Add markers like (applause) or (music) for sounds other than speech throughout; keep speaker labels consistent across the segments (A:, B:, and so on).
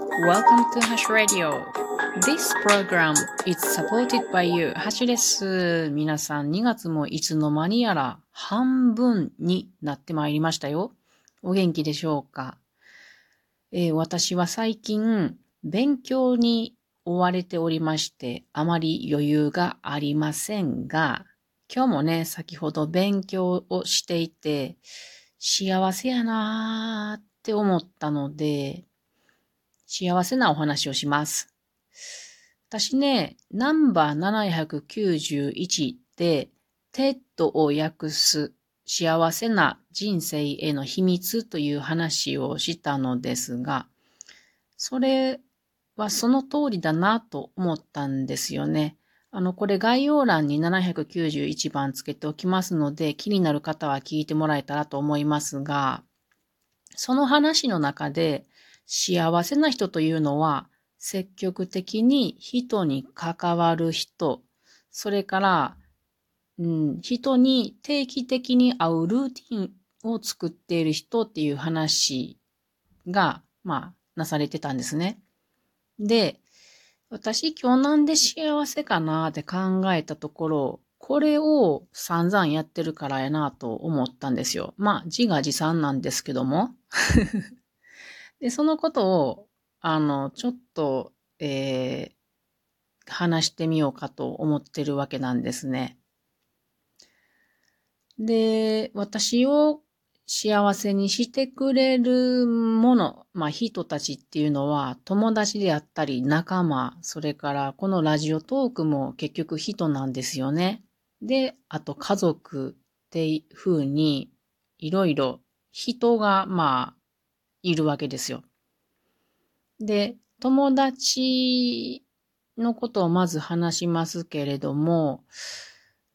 A: Welcome to Hash Radio. This program is supported by you. ハシです。皆さん2月もいつの間にやら半分になってまいりましたよ。お元気でしょうか、えー、私は最近勉強に追われておりましてあまり余裕がありませんが今日もね、先ほど勉強をしていて幸せやなーって思ったので幸せなお話をします。私ね、ナンバー791で、 TED を訳す幸せな人生への秘密という話をしたのですが、それはその通りだなと思ったんですよね。あの、これ概要欄に791番つけておきますので、気になる方は聞いてもらえたらと思いますが、その話の中で、幸せな人というのは、積極的に人に関わる人、それから、うん、人に定期的に会うルーティンを作っている人っていう話が、まあ、なされてたんですね。で、私今日なんで幸せかなって考えたところ、これを散々やってるからやなと思ったんですよ。まあ、自画自賛なんですけども。で、そのことを、あの、ちょっと、えー、話してみようかと思ってるわけなんですね。で、私を幸せにしてくれるもの、まあ人たちっていうのは友達であったり仲間、それからこのラジオトークも結局人なんですよね。で、あと家族っていうふうにいろいろ人がまあいるわけですよ。で、友達のことをまず話しますけれども、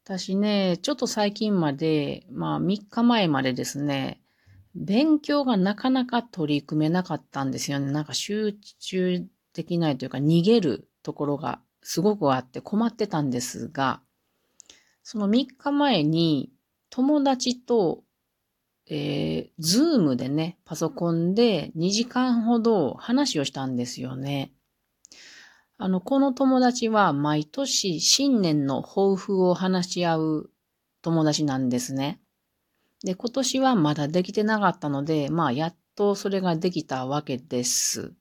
A: 私ね、ちょっと最近まで、まあ3日前までですね、勉強がなかなか取り組めなかったんですよね。なんか集中できないというか逃げるところがすごくあって困ってたんですが、その3日前に友達とえー、ズームでね、パソコンで2時間ほど話をしたんですよね。あの、この友達は毎年新年の抱負を話し合う友達なんですね。で、今年はまだできてなかったので、まあ、やっとそれができたわけです。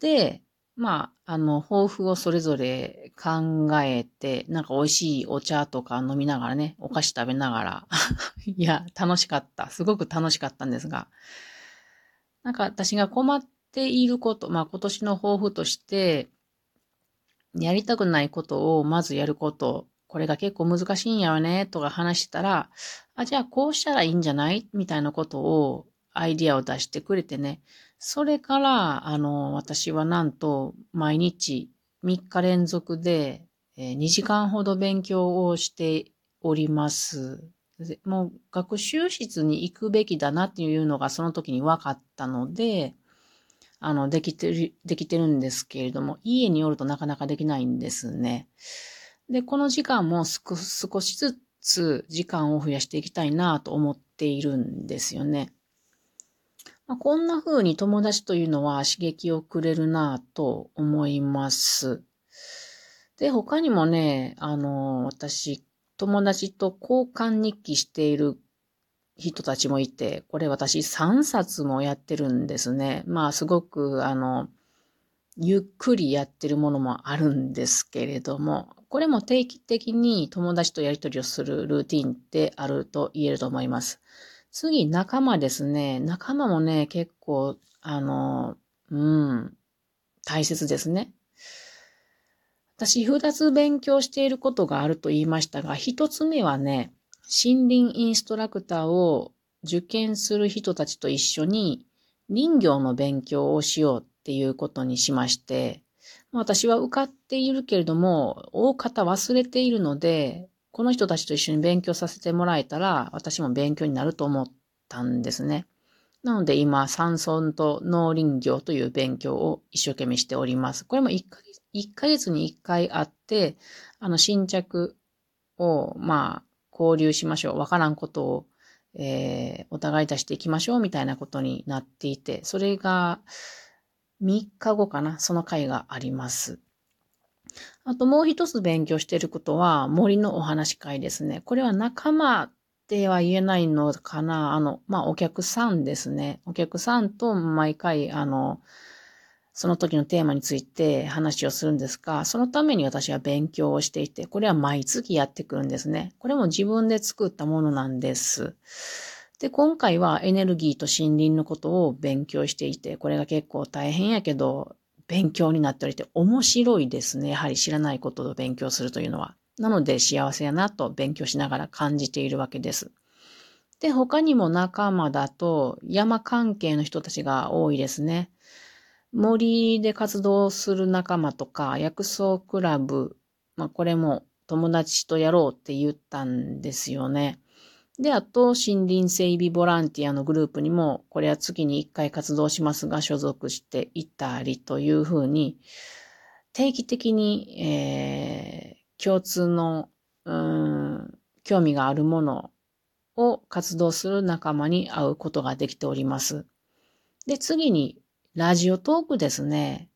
A: で、まあ、あの、抱負をそれぞれ考えて、なんか美味しいお茶とか飲みながらね、お菓子食べながら、(laughs) いや、楽しかった。すごく楽しかったんですが、なんか私が困っていること、まあ今年の抱負として、やりたくないことをまずやること、これが結構難しいんやよね、とか話したら、あ、じゃあこうしたらいいんじゃない？みたいなことを、アイディアを出してくれてね、それから、あの、私はなんと毎日3日連続で、えー、2時間ほど勉強をしております。もう学習室に行くべきだなっていうのがその時に分かったので、あの、できてる、できてるんですけれども、家によるとなかなかできないんですね。で、この時間も少しずつ時間を増やしていきたいなと思っているんですよね。まあ、こんな風に友達というのは刺激をくれるなぁと思います。で、他にもね、あの、私、友達と交換日記している人たちもいて、これ私3冊もやってるんですね。まあすごくあの、ゆっくりやってるものもあるんですけれども、これも定期的に友達とやり取りをするルーティンってあると言えると思います。次、仲間ですね。仲間もね、結構、あの、うん、大切ですね。私、二つ勉強していることがあると言いましたが、一つ目はね、森林インストラクターを受験する人たちと一緒に林業の勉強をしようっていうことにしまして、私は受かっているけれども、大方忘れているので、この人たちと一緒に勉強させてもらえたら、私も勉強になると思ったんですね。なので今、山村と農林業という勉強を一生懸命しております。これも1ヶ月に1回あって、あの、新着を、まあ、交流しましょう。わからんことを、えー、お互い出していきましょうみたいなことになっていて、それが、3日後かな、その回があります。あともう一つ勉強していることは森のお話会ですね。これは仲間っては言えないのかな。あの、まあ、お客さんですね。お客さんと毎回、あの、その時のテーマについて話をするんですが、そのために私は勉強をしていて、これは毎月やってくるんですね。これも自分で作ったものなんです。で、今回はエネルギーと森林のことを勉強していて、これが結構大変やけど、勉強になっておいて面白いですね。やはり知らないことを勉強するというのは。なので幸せやなと勉強しながら感じているわけです。で、他にも仲間だと山関係の人たちが多いですね。森で活動する仲間とか、薬草クラブ、まあこれも友達とやろうって言ったんですよね。で、あと、森林整備ボランティアのグループにも、これは月に1回活動しますが、所属していたりというふうに、定期的に、えー、共通の、興味があるものを活動する仲間に会うことができております。で、次に、ラジオトークですね。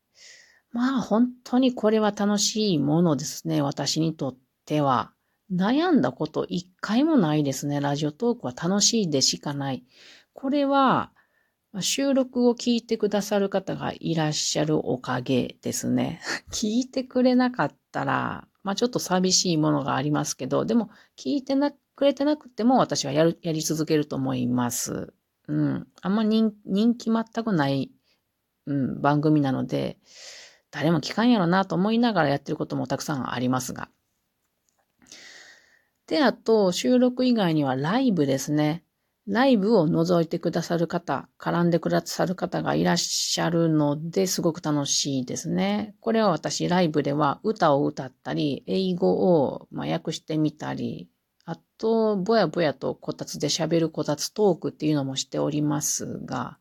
A: まあ、本当にこれは楽しいものですね。私にとっては。悩んだこと一回もないですね。ラジオトークは楽しいでしかない。これは、収録を聞いてくださる方がいらっしゃるおかげですね。(laughs) 聞いてくれなかったら、まあちょっと寂しいものがありますけど、でも聞いてなくれてなくても私はやる、やり続けると思います。うん。あんま人人気全くない、うん、番組なので、誰も聞かんやろなと思いながらやってることもたくさんありますが。で、あと、収録以外にはライブですね。ライブを覗いてくださる方、絡んでくださる方がいらっしゃるのですごく楽しいですね。これは私、ライブでは歌を歌ったり、英語をま訳してみたり、あと、ぼやぼやとこたつで喋るこたつトークっていうのもしておりますが、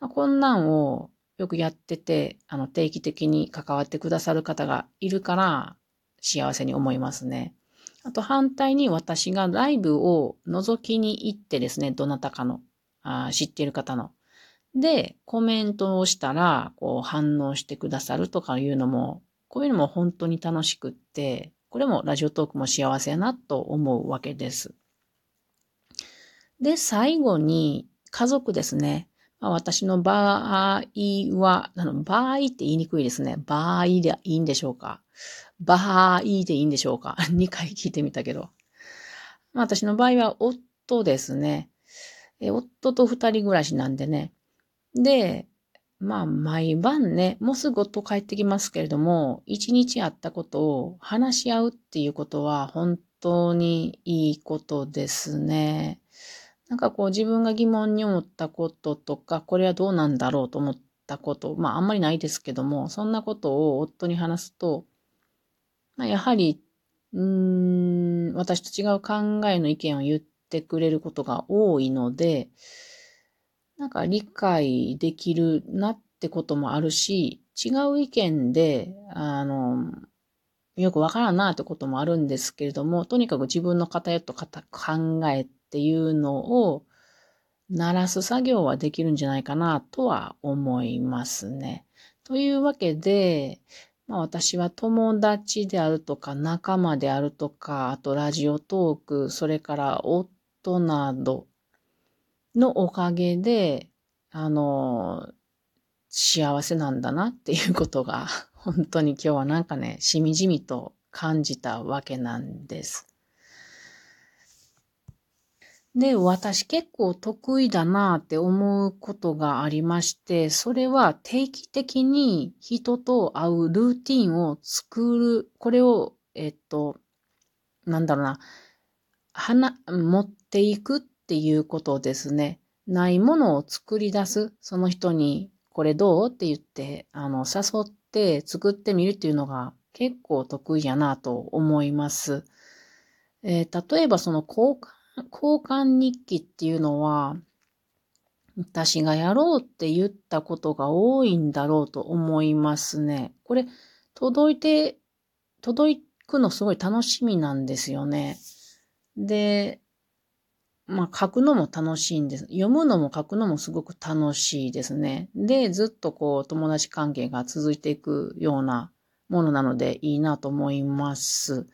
A: こんなんをよくやってて、あの、定期的に関わってくださる方がいるから、幸せに思いますね。あと反対に私がライブを覗きに行ってですね、どなたかの、あ知っている方の。で、コメントをしたら、こう反応してくださるとかいうのも、こういうのも本当に楽しくって、これもラジオトークも幸せやなと思うわけです。で、最後に家族ですね。ま、私の場合は、あの場合って言いにくいですね。場合でいいんでしょうか。場合でいいんでしょうか (laughs) ?2 回聞いてみたけど。まあ、私の場合は夫ですね。え夫と二人暮らしなんでね。で、まあ、毎晩ね、もうすぐ夫帰ってきますけれども、一日あったことを話し合うっていうことは本当にいいことですね。なんかこう自分が疑問に思ったこととか、これはどうなんだろうと思ったこと、まああんまりないですけども、そんなことを夫に話すと、まあ、やはり、うん、私と違う考えの意見を言ってくれることが多いので、なんか理解できるなってこともあるし、違う意見で、あの、よくわからんなってこともあるんですけれども、とにかく自分の偏った考えっていうのを、鳴らす作業はできるんじゃないかなとは思いますね。というわけで、まあ、私は友達であるとか仲間であるとか、あとラジオトーク、それから夫などのおかげで、あの、幸せなんだなっていうことが、本当に今日はなんかね、しみじみと感じたわけなんです。で、私結構得意だなって思うことがありまして、それは定期的に人と会うルーティンを作る、これを、えっと、なんだろうな、花、持っていくっていうことですね。ないものを作り出す。その人に、これどうって言って、あの、誘って作ってみるっていうのが結構得意やなと思います。えー、例えばその交換交換日記っていうのは、私がやろうって言ったことが多いんだろうと思いますね。これ、届いて、届くのすごい楽しみなんですよね。で、まあ、書くのも楽しいんです。読むのも書くのもすごく楽しいですね。で、ずっとこう、友達関係が続いていくようなものなのでいいなと思います。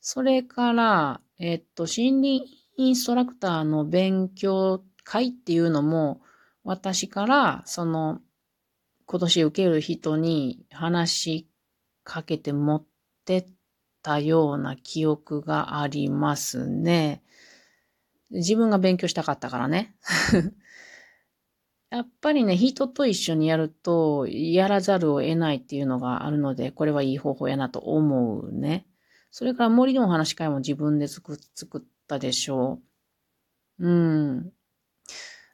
A: それから、えっと、心理インストラクターの勉強会っていうのも、私から、その、今年受ける人に話しかけて持ってったような記憶がありますね。自分が勉強したかったからね。(laughs) やっぱりね、人と一緒にやると、やらざるを得ないっていうのがあるので、これはいい方法やなと思うね。それから森のお話会も自分で作ったでしょう。うん。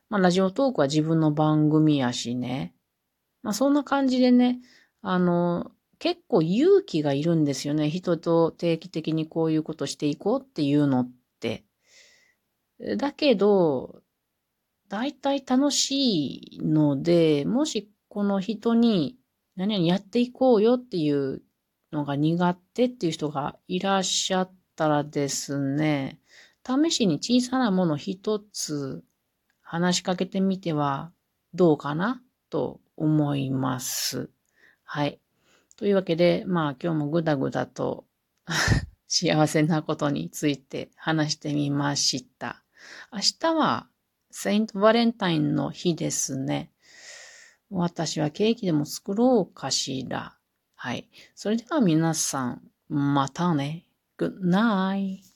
A: まあ、ラジオトークは自分の番組やしね。まあ、そんな感じでね、あの、結構勇気がいるんですよね。人と定期的にこういうことしていこうっていうのって。だけど、大体楽しいので、もしこの人に何々やっていこうよっていうのが苦手っていう人がいらっしゃっったらですね、試しに小さなもの一つ話しかけてみてはどうかな？と思います。はい。というわけで、まあ今日もぐだぐだと (laughs) 幸せなことについて話してみました。明日はセイントバレンタインの日ですね。私はケーキでも作ろうかしら。はい。それでは皆さん、またね。Good night.